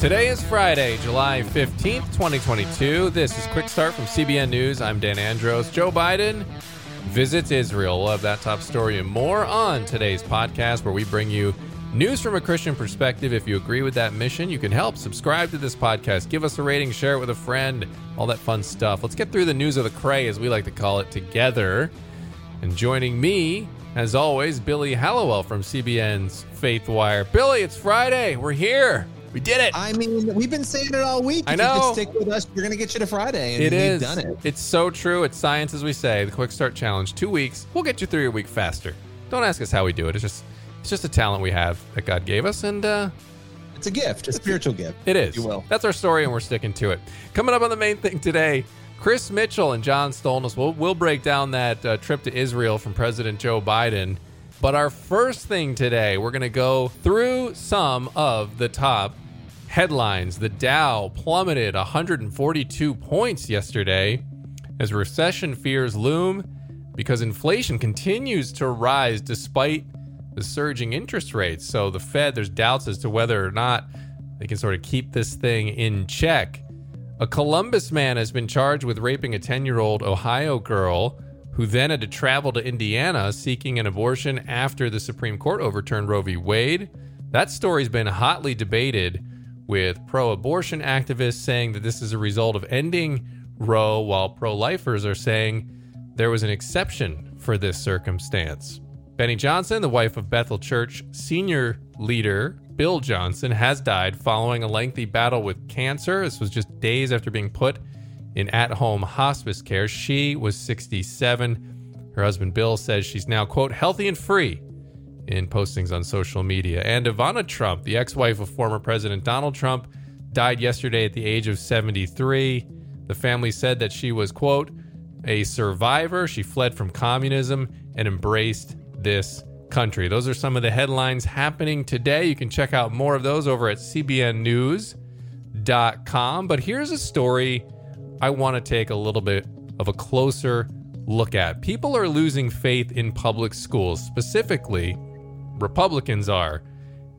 Today is Friday, July 15th, 2022. This is Quick Start from CBN News. I'm Dan Andros. Joe Biden visits Israel. Have that top story and more on today's podcast, where we bring you news from a Christian perspective. If you agree with that mission, you can help subscribe to this podcast, give us a rating, share it with a friend, all that fun stuff. Let's get through the news of the cray, as we like to call it, together. And joining me, as always, Billy Hallowell from CBN's Faith Wire. Billy, it's Friday. We're here. We did it. I mean, we've been saying it all week. I If know. You just stick with us. We're gonna get you to Friday, and It we've is. done it. It's so true. It's science, as we say. The Quick Start Challenge. Two weeks. We'll get you through your week faster. Don't ask us how we do it. It's just, it's just a talent we have that God gave us, and uh, It's a gift, a spiritual gift. it is. You will. That's our story, and we're sticking to it. Coming up on the main thing today, Chris Mitchell and John Stolnis. We'll, we'll break down that uh, trip to Israel from President Joe Biden. But our first thing today, we're going to go through some of the top headlines. The Dow plummeted 142 points yesterday as recession fears loom because inflation continues to rise despite the surging interest rates. So the Fed, there's doubts as to whether or not they can sort of keep this thing in check. A Columbus man has been charged with raping a 10 year old Ohio girl who then had to travel to Indiana seeking an abortion after the Supreme Court overturned Roe v. Wade. That story's been hotly debated with pro abortion activists saying that this is a result of ending Roe, while pro lifers are saying there was an exception for this circumstance. Beni Johnson, the wife of Bethel Church senior leader Bill Johnson, has died following a lengthy battle with cancer. This was just days after being put in at home hospice care. She was 67. Her husband Bill says she's now, quote, healthy and free in postings on social media. And Ivana Trump, the ex wife of former President Donald Trump, died yesterday at the age of 73. The family said that she was, quote, a survivor. She fled from communism and embraced this country. Those are some of the headlines happening today. You can check out more of those over at cbnnews.com. But here's a story I want to take a little bit of a closer look at. People are losing faith in public schools, specifically, Republicans are.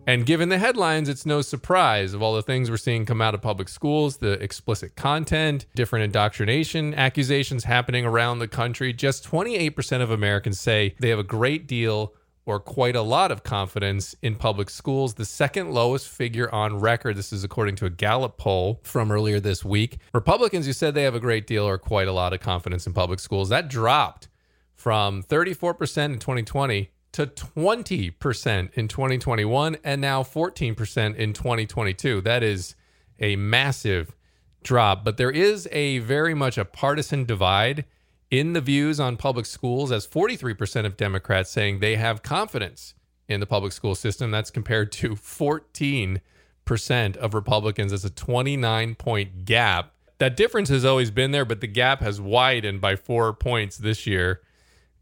And given the headlines, it's no surprise of all the things we're seeing come out of public schools, the explicit content, different indoctrination accusations happening around the country. Just 28% of Americans say they have a great deal or quite a lot of confidence in public schools, the second lowest figure on record. This is according to a Gallup poll from earlier this week. Republicans who said they have a great deal or quite a lot of confidence in public schools, that dropped from 34% in 2020 to 20% in 2021 and now 14% in 2022. That is a massive drop, but there is a very much a partisan divide in the views on public schools as 43% of Democrats saying they have confidence in the public school system. That's compared to 14% of Republicans. It's a 29 point gap. That difference has always been there, but the gap has widened by four points this year.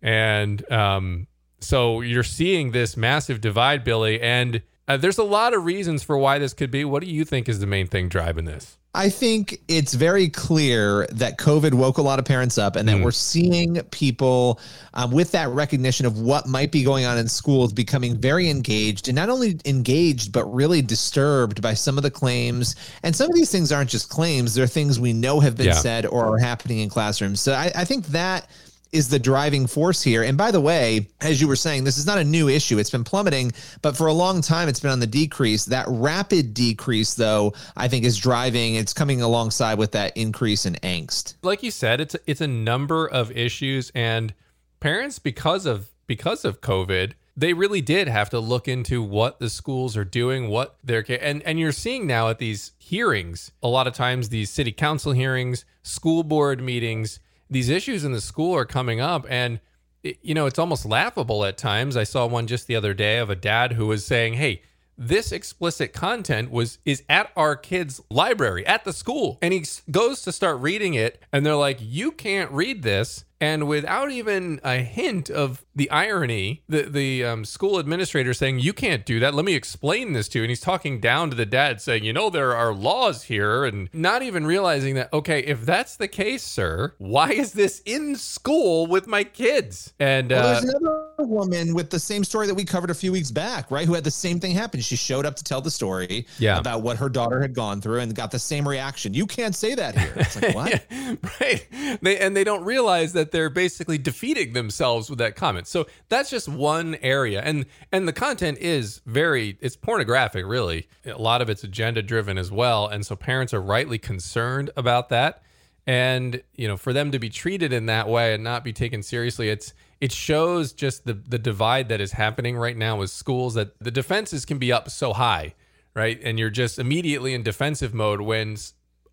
And um, so you're seeing this massive divide, Billy. And uh, there's a lot of reasons for why this could be. What do you think is the main thing driving this? I think it's very clear that COVID woke a lot of parents up, and that we're seeing people um, with that recognition of what might be going on in schools becoming very engaged, and not only engaged but really disturbed by some of the claims. And some of these things aren't just claims; they're things we know have been Yeah. said or are happening in classrooms. So I, I think that is the driving force here. And by the way, as you were saying, this is not a new issue. It's been plummeting, but for a long time it's been on the decrease. That rapid decrease, though, I think is driving, it's coming alongside with that increase in angst. like you said, it's it's a number of issues, and parents because of because of COVID, they really did have to look into what the schools are doing, what they're and and you're seeing now at these hearings, a lot of times these city council hearings, school board meetings, these issues in the school are coming up, and it, you know it's almost laughable at times. I saw one just the other day of a dad who was saying, "Hey." this explicit content was is at our kids library at the school and he goes to start reading it and they're like you can't read this And without even a hint of the irony, the the um, school administrator saying, "You can't do that. Let me explain this to you." And he's talking down to the dad, saying, "You know, there are laws here," and not even realizing that. Okay, if that's the case, sir, why is this in school with my kids? And Well, uh, there's another woman with the same story that we covered a few weeks back, right? Who had the same thing happen. She showed up to tell the story Yeah. about what her daughter had gone through and got the same reaction. You can't say that here. It's like, what? right they and they don't realize that they're basically defeating themselves with that comment. So that's just one area. And and the content is very it's pornographic really. A lot of it's agenda driven as well. And so parents are rightly concerned about that. And you know for them to be treated in that way and not be taken seriously it's it shows just the the divide that is happening right now with schools that the defenses can be up so high right? And you're just immediately in defensive mode when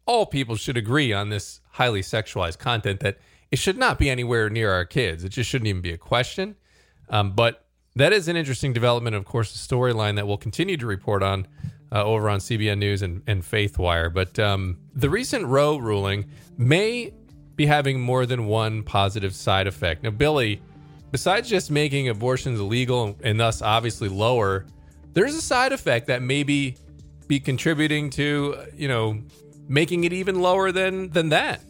all people should agree on this highly sexualized content that it should not be anywhere near our kids. It just shouldn't even be a question. Um, but that is an interesting development, of course, a storyline that we'll continue to report on uh, over on CBN News and, and Faithwire. But um, the recent Roe ruling may be having more than one positive side effect. Now, Billy, besides just making abortions illegal and thus obviously lower, there's a side effect that maybe be contributing to, uh, you know, making it even lower than than that.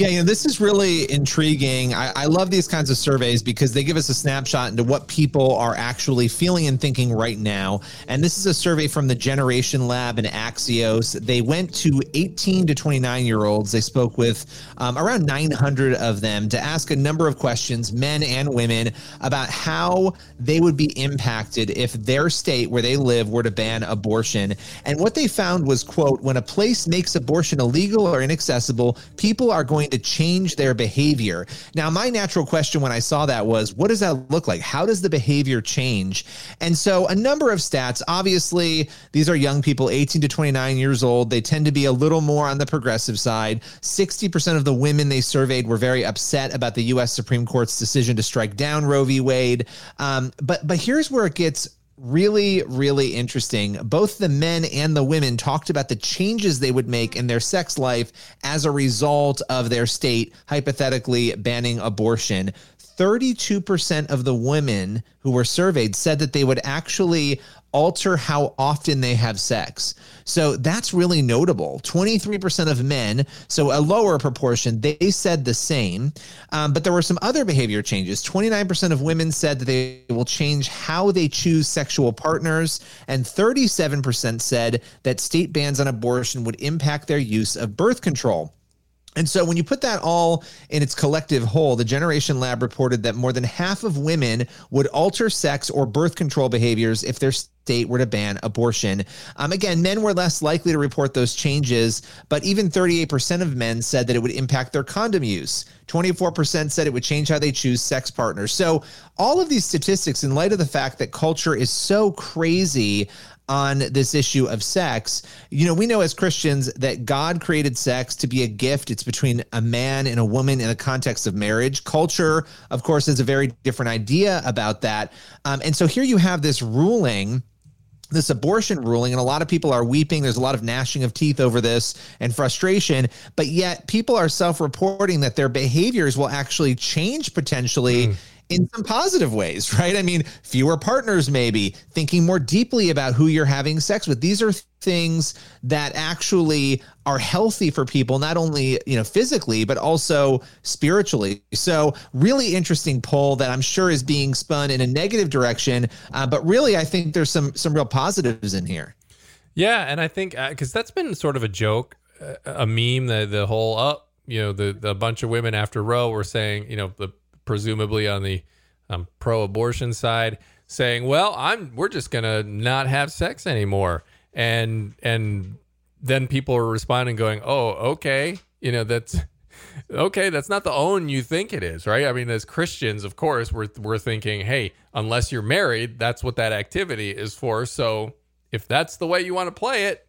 Yeah, you know, this is really intriguing. I, I love these kinds of surveys because they give us a snapshot into what people are actually feeling and thinking right now. And this is a survey from the Generation Lab and Axios. They went to 18 to 29 year olds. They spoke with um, around 900 of them to ask a number of questions, men and women, about how they would be impacted if their state where they live were to ban abortion. And what they found was, quote, when a place makes abortion illegal or inaccessible, people are going to change their behavior. Now, my natural question when I saw that was, what does that look like? How does the behavior change? And so, a number of stats. Obviously, these are young people, 18 to 29 years old. They tend to be a little more on the progressive side. 60% of the women they surveyed were very upset about the U.S. Supreme Court's decision to strike down Roe v. Wade. Um, but but here's where it gets really, really interesting. Both the men and the women talked about the changes they would make in their sex life as a result of their state hypothetically banning abortion. 32% of the women who were surveyed said that they would actually alter how often they have sex. So that's really notable. 23% of men, so a lower proportion, they said the same. Um, but there were some other behavior changes. 29% of women said that they will change how they choose sexual partners, and 37% said that state bans on abortion would impact their use of birth control. And so when you put that all in its collective whole, the Generation Lab reported that more than half of women would alter sex or birth control behaviors if their state were to ban abortion. Um, again, men were less likely to report those changes, but even 38% of men said that it would impact their condom use. 24% said it would change how they choose sex partners. So all of these statistics, in light of the fact that culture is so crazy on this issue of sex. You know, we know as Christians that God created sex to be a gift. It's between a man and a woman in the context of marriage. Culture, of course, has a very different idea about that. Um, and so here you have this ruling this abortion ruling, and a lot of people are weeping. There's a lot of gnashing of teeth over this and frustration, but yet people are self reporting that their behaviors will actually change potentially. In some positive ways, right? I mean, fewer partners, maybe thinking more deeply about who you're having sex with. These are things that actually are healthy for people, not only you know physically but also spiritually. So, really interesting poll that I'm sure is being spun in a negative direction, uh, but really, I think there's some some real positives in here. Yeah, and I think because that's been sort of a joke, uh, a meme. The the whole oh, you know, the the bunch of women after Roe were saying, you know, the presumably on the um, pro-abortion side, saying, "Well, I'm we're just gonna not have sex anymore," and and then people are responding, going, "Oh, okay, you know that's." Okay, that's not the own you think it is, right? I mean, as Christians, of course, we're we're thinking, hey, unless you're married, that's what that activity is for. So if that's the way you want to play it,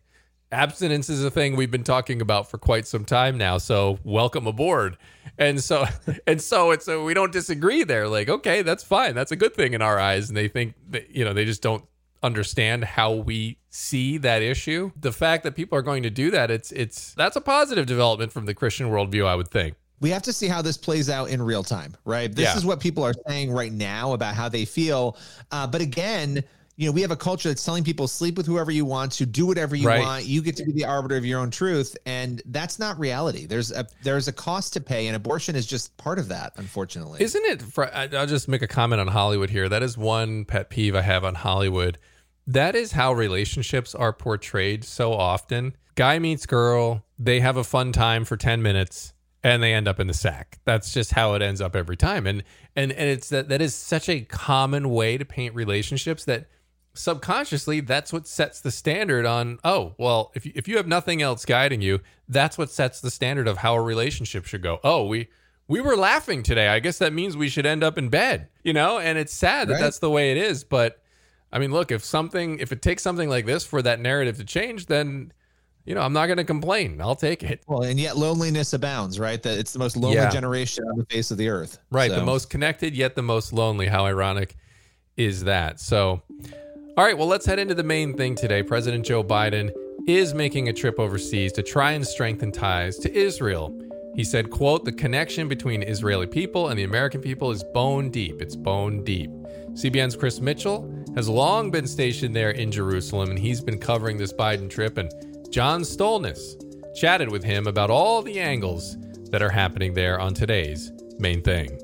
abstinence is a thing we've been talking about for quite some time now. So welcome aboard. And so and so it's so we don't disagree there. Like, okay, that's fine. That's a good thing in our eyes. And they think that you know, they just don't understand how we see that issue. The fact that people are going to do that, it's it's that's a positive development from the Christian worldview, I would think. we have to see how this plays out in real time, right? This Yeah. is what people are saying right now about how they feel. Uh, but again, you know, we have a culture that's telling people sleep with whoever you want to, do whatever you Right. want. You get to be the arbiter of your own truth, and that's not reality. There's a there's a cost to pay, and abortion is just part of that, unfortunately. Isn't it? For, I'll just make a comment on Hollywood here. That is one pet peeve I have on Hollywood. That is how relationships are portrayed so often. Guy meets girl, they have a fun time for 10 minutes and they end up in the sack. That's just how it ends up every time. And and and it's that that is such a common way to paint relationships that subconsciously that's what sets the standard on oh well if you, if you have nothing else guiding you that's what sets the standard of how a relationship should go oh we we were laughing today i guess that means we should end up in bed you know and it's sad that Right. that's the way it is but i mean look if something if it takes something like this for that narrative to change then you know i'm not going to complain i'll take it well, and yet loneliness abounds, right? That it's the most lonely Yeah. generation on the face of the earth. Right. The most connected, yet the most lonely. How ironic is that? So, all right. Well, let's head into the main thing today. President Joe Biden is making a trip overseas to try and strengthen ties to Israel. He said, quote, the connection between Israeli people and the American people is bone deep. It's bone deep. CBN's Chris Mitchell has long been stationed there in Jerusalem, and he's been covering this Biden trip. And John Stolness chatted with him about all the angles that are happening there on today's main thing.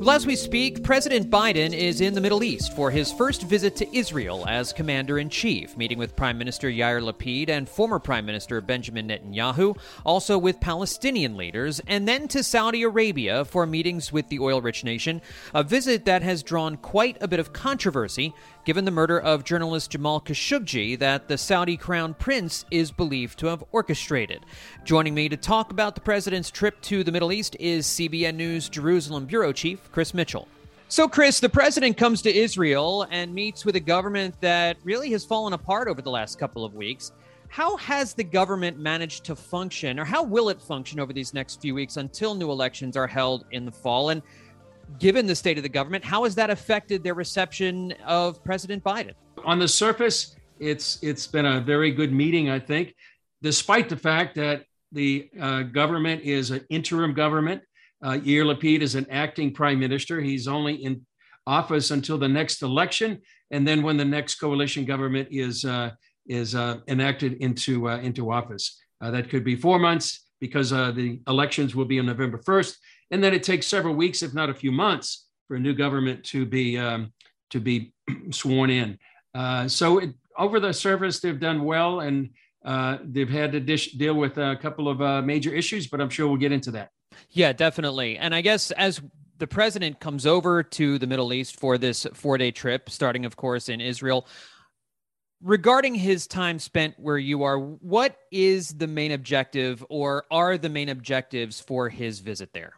Well, as we speak, President Biden is in the Middle East for his first visit to Israel as commander in chief, meeting with Prime Minister Yair Lapid and former Prime Minister Benjamin Netanyahu, also with Palestinian leaders, and then to Saudi Arabia for meetings with the oil rich nation, a visit that has drawn quite a bit of controversy given the murder of journalist Jamal Khashoggi that the Saudi crown prince is believed to have orchestrated. Joining me to talk about the president's trip to the Middle East is CBN News Jerusalem bureau chief Chris Mitchell. So, Chris, the president comes to Israel and meets with a government that really has fallen apart over the last couple of weeks. How has the government managed to function, or how will it function over these next few weeks until new elections are held in the fall? And given the state of the government, how has that affected their reception of President Biden? on the surface, it's it's been a very good meeting, I think, despite the fact that the uh, government is an interim government. Uh, Yair Lapid is an acting prime minister. He's only in office until the next election, and then when the next coalition government is uh, is uh, enacted into uh, into office, uh, that could be four months because uh, the elections will be on November first, and then it takes several weeks, if not a few months, for a new government to be um, to be sworn in. Uh, so it, over the surface, they've done well, and uh, they've had to dish, deal with a couple of uh, major issues, but I'm sure we'll get into that. Yeah, definitely. And I guess as the president comes over to the Middle East for this four day trip, starting, of course, in Israel, regarding his time spent where you are, what is the main objective or are the main objectives for his visit there?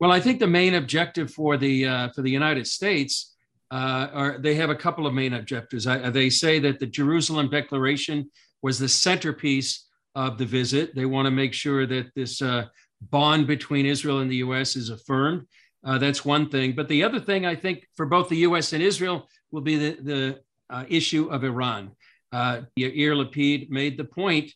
Well, I think the main objective for the uh, for the United States uh, are they have a couple of main objectives. I, they say that the Jerusalem Declaration was the centerpiece of the visit. They want to make sure that this uh, bond between Israel and the U.S. is affirmed. Uh, that's one thing. But the other thing I think for both the U.S. and Israel will be the, the uh, issue of Iran. Uh, Yair Lapid made the point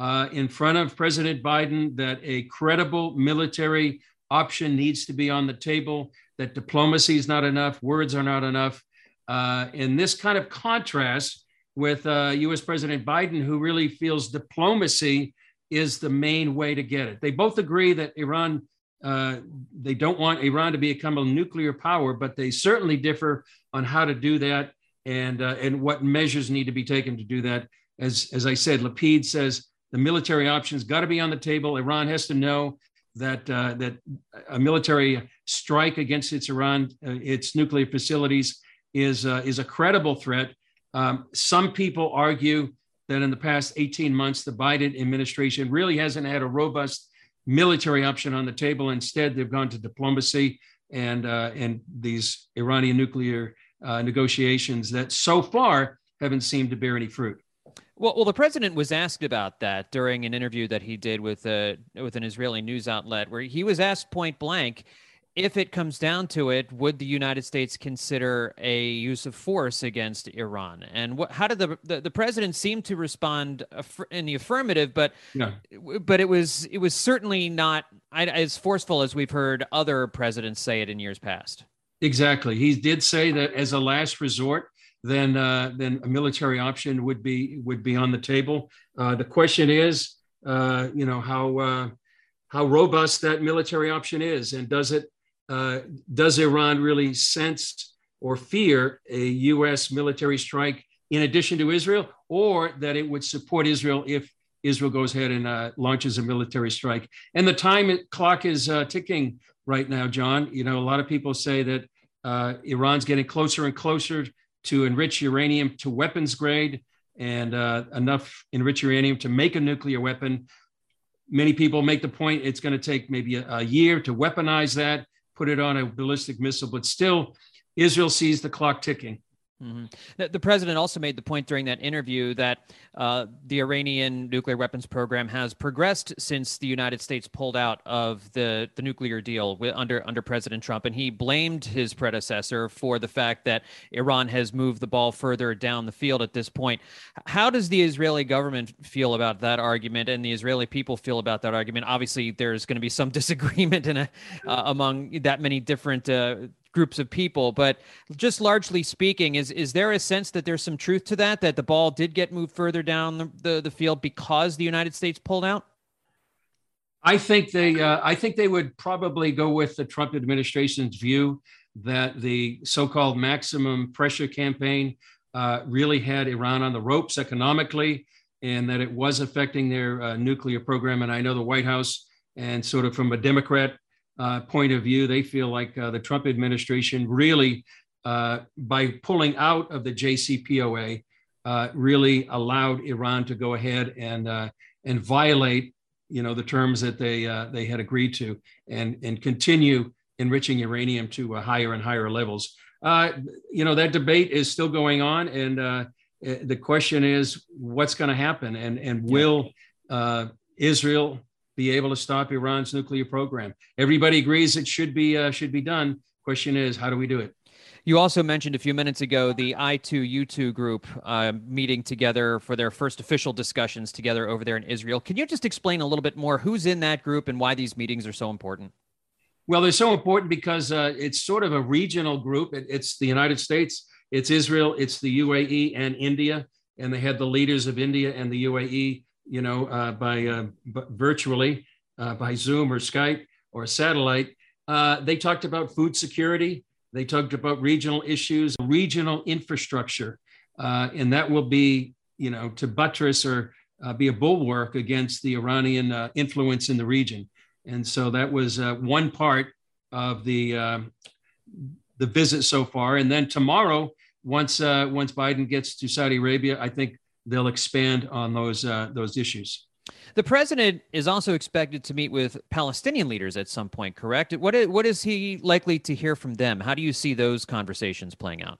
uh, in front of President Biden that a credible military option needs to be on the table, that diplomacy is not enough, words are not enough. Uh, and this kind of contrast with uh, US President Biden, who really feels diplomacy is the main way to get it. They both agree that Iran, uh, they don't want Iran to become a nuclear power, but they certainly differ on how to do that and, uh, and what measures need to be taken to do that. As, as I said, Lapid says the military options got to be on the table. Iran has to know that uh, that a military strike against its Iran, uh, its nuclear facilities, is uh, is a credible threat. Um, some people argue that in the past 18 months, the Biden administration really hasn't had a robust military option on the table. Instead, they've gone to diplomacy and uh, and these Iranian nuclear uh, negotiations that so far haven't seemed to bear any fruit. Well, well, the president was asked about that during an interview that he did with a with an Israeli news outlet, where he was asked point blank, if it comes down to it, would the United States consider a use of force against Iran? And what, how did the, the, the president seem to respond in the affirmative? But yeah. but it was it was certainly not as forceful as we've heard other presidents say it in years past. Exactly, he did say that as a last resort, then uh, then a military option would be would be on the table. Uh, the question is, uh, you know, how uh, how robust that military option is, and does it uh, does Iran really sense or fear a U.S. military strike in addition to Israel, or that it would support Israel if Israel goes ahead and uh, launches a military strike? And the time clock is ticking right now, John. You know, a lot of people say that Iran's getting closer and closer to enrich uranium to weapons grade and uh, enough enriched uranium to make a nuclear weapon. Many people make the point it's going to take maybe a, a year to weaponize that put it on a ballistic missile, but still, Israel sees the clock ticking. Mm-hmm. The president also made the point during that interview that uh, the Iranian nuclear weapons program has progressed since the United States pulled out of the, the nuclear deal with, under under President Trump, and he blamed his predecessor for the fact that Iran has moved the ball further down the field at this point. How does the Israeli government feel about that argument, and the Israeli people feel about that argument? Obviously, there's going to be some disagreement in a, uh, among that many different uh, groups of people. But just largely speaking, is is there a sense that there's some truth to that? That the ball did get moved further down the, the, the field because the United States pulled out? I think they uh, I think they would probably go with the Trump administration's view that the so-called maximum pressure campaign uh, really had Iran on the ropes economically, and that it was affecting their uh, nuclear program. And I know the White House and sort of from a Democrat point of view, they feel like uh, the Trump administration really, uh, by pulling out of the JCPOA, uh, really allowed Iran to go ahead and uh, and violate, you know, the terms that they uh, they had agreed to, and and continue enriching uranium to higher and higher levels. you know, that debate is still going on, and the question is, what's going to happen, and and will Israel be able to stop Iran's nuclear program. Everybody agrees it should be uh, should be done. Question is, how do we do it? You also mentioned a few minutes ago the I2U2 group uh, meeting together for their first official discussions together over there in Israel. Can you just explain a little bit more who's in that group and why these meetings are so important? Well, they're so important because uh, it's sort of a regional group. It, it's the United States, it's Israel, it's the UAE, and India. And they had the leaders of India and the UAE you know, uh, by uh, virtually uh, by Zoom or Skype or satellite. Uh, they talked about food security. They talked about regional issues, regional infrastructure, uh, and that will be, you know, to buttress or uh, be a bulwark against the Iranian influence in the region. And so that was one part of the um, the visit so far. And then tomorrow, once once Biden gets to Saudi Arabia, I think they'll expand on those uh, those issues. The president is also expected to meet with Palestinian leaders at some point, correct? What is, what is he likely to hear from them? How do you see those conversations playing out?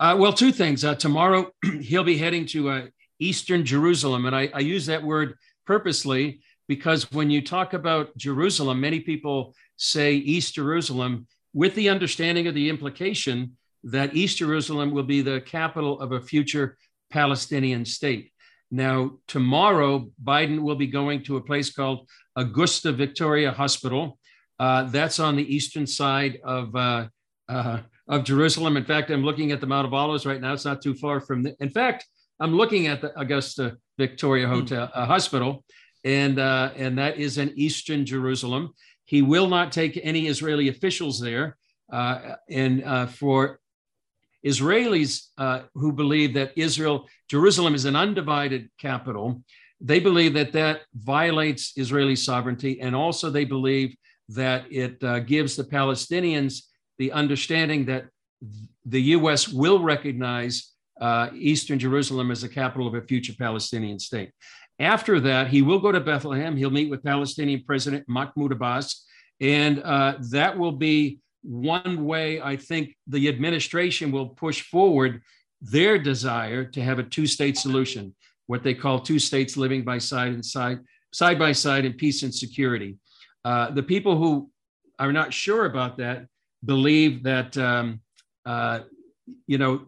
Uh, well, two things. Uh, tomorrow, he'll be heading to uh, Eastern Jerusalem. And I, I use that word purposely because when you talk about Jerusalem, many people say East Jerusalem with the understanding of the implication that East Jerusalem will be the capital of a future Palestinian state. Now, tomorrow, Biden will be going to a place called Augusta Victoria Hospital. Uh, that's on the eastern side of, uh, uh, of Jerusalem. In fact, I'm looking at the Mount of Olives right now. It's not too far from. The, in fact, I'm looking at the Augusta Victoria hmm. Hotel mm. Hospital, and uh, and that is in eastern Jerusalem. He will not take any Israeli officials there, uh, and for Israelis uh, who believe that Israel, Jerusalem is an undivided capital, they believe that that violates Israeli sovereignty. And also, they believe that it uh, gives the Palestinians the understanding that the US will recognize uh, Eastern Jerusalem as the capital of a future Palestinian state. After that, he will go to Bethlehem. He'll meet with Palestinian President Mahmoud Abbas, and uh, that will be one way I think the administration will push forward their desire to have a two state solution, what they call two states living by side and side, side by side in peace and security. Uh, the people who are not sure about that believe that um, uh, you know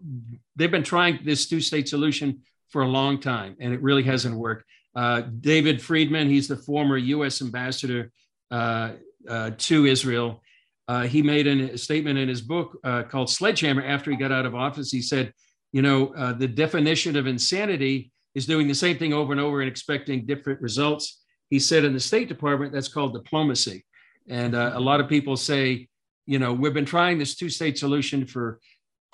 they've been trying this two-state solution for a long time, and it really hasn't worked. Uh, David Friedman, he's the former U.S. ambassador uh, uh, to Israel. Uh, he made an, a statement in his book uh, called Sledgehammer after he got out of office. He said, you know, uh, the definition of insanity is doing the same thing over and over and expecting different results. He said in the State Department, that's called diplomacy. And a lot of people say, you know, we've been trying this two state solution for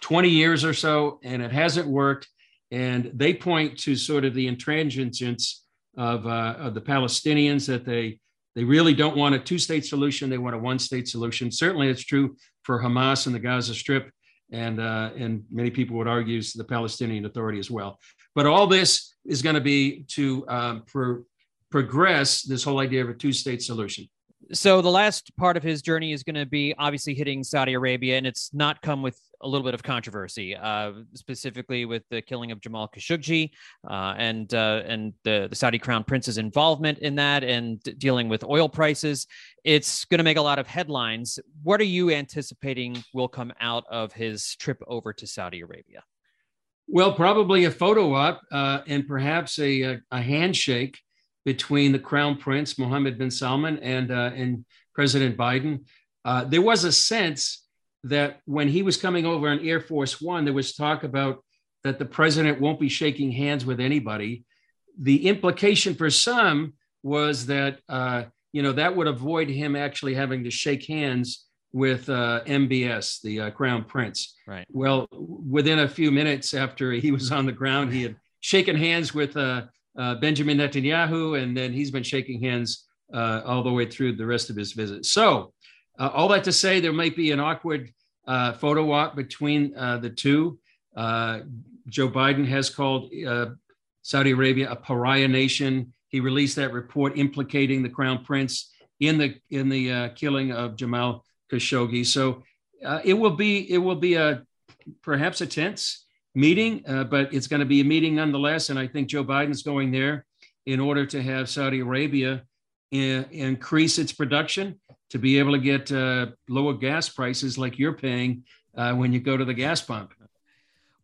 20 years or so, and it hasn't worked. And they point to sort of the intransigence of, uh, of the Palestinians that they they really don't want a two state solution. They want a one state solution. Certainly, it's true for Hamas and the Gaza Strip, and uh, and many people would argue the Palestinian Authority as well. But all this is going to be to um, pro- progress this whole idea of a two state solution so the last part of his journey is going to be obviously hitting Saudi Arabia, and it's not come with a little bit of controversy, uh, specifically with the killing of Jamal Khashoggi uh, and uh, and the, the Saudi crown prince's involvement in that, and dealing with oil prices. It's going to make a lot of headlines. What are you anticipating will come out of his trip over to Saudi Arabia? Well, probably a photo op uh, and perhaps a, a handshake between the Crown Prince Mohammed bin Salman and uh, and President Biden. Uh, there was a sense that when he was coming over on Air Force One, there was talk about that the president won't be shaking hands with anybody. The implication for some was that uh, you know that would avoid him actually having to shake hands with uh, MBS, the uh, Crown Prince. Right. Well, within a few minutes after he was on the ground, he had shaken hands with uh, uh, Benjamin Netanyahu, and then he's been shaking hands uh, all the way through the rest of his visit. So, uh, all that to say, there might be an awkward uh, photo op between uh, the two. Uh, Joe Biden has called Saudi Arabia a pariah nation. He released that report implicating the crown prince in the in the killing of Jamal Khashoggi. So, it will be it will be a perhaps a tense meeting, uh, but it's going to be a meeting nonetheless. And I think Joe Biden's going there in order to have Saudi Arabia in, increase its production to be able to get uh, lower gas prices like you're paying uh, when you go to the gas pump.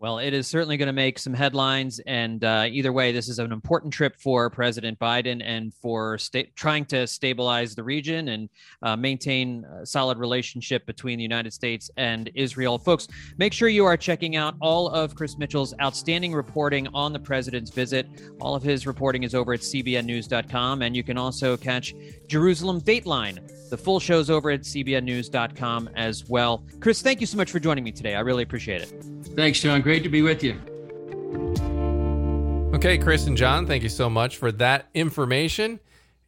Well, it is certainly going to make some headlines. And uh, either way, this is an important trip for President Biden and for sta- trying to stabilize the region and uh, maintain a solid relationship between the United States and Israel. Folks, make sure you are checking out all of Chris Mitchell's outstanding reporting on the president's visit. All of his reporting is over at cbnnews.com. And you can also catch Jerusalem Dateline. The full show's over at cbnnews.com as well. Chris, thank you so much for joining me today. I really appreciate it. Thanks, John. Great to be with you. Okay, Chris and John, thank you so much for that information.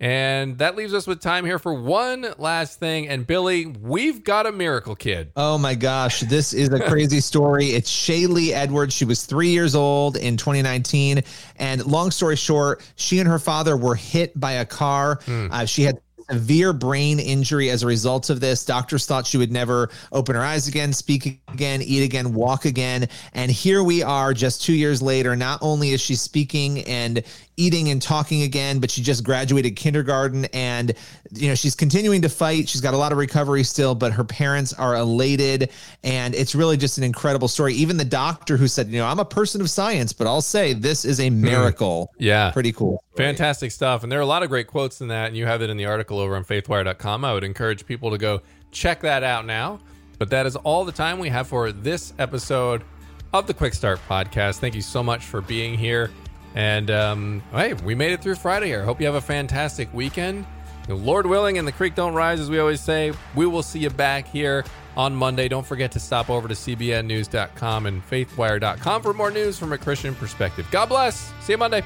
And that leaves us with time here for one last thing. And Billy, we've got a miracle kid. Oh my gosh, this is a crazy story. It's Shaylee Edwards. She was three years old in 2019. And long story short, she and her father were hit by a car. Mm. Uh, she had severe brain injury as a result of this. Doctors thought she would never open her eyes again, speak again, eat again, walk again. And here we are just two years later. Not only is she speaking and eating and talking again, but she just graduated kindergarten and you know she's continuing to fight. She's got a lot of recovery still, but her parents are elated and it's really just an incredible story. Even the doctor who said, you know, I'm a person of science, but I'll say this is a hmm. miracle. Yeah. Pretty cool. Fantastic stuff. And there are a lot of great quotes in that and you have it in the article over on faithwire.com. I would encourage people to go check that out now. But that is all the time we have for this episode of the Quick Start podcast. Thank you so much for being here. And um, hey, we made it through Friday here. Hope you have a fantastic weekend. Lord willing, and the creek don't rise, as we always say. We will see you back here on Monday. Don't forget to stop over to cbnnews.com and faithwire.com for more news from a Christian perspective. God bless. See you Monday.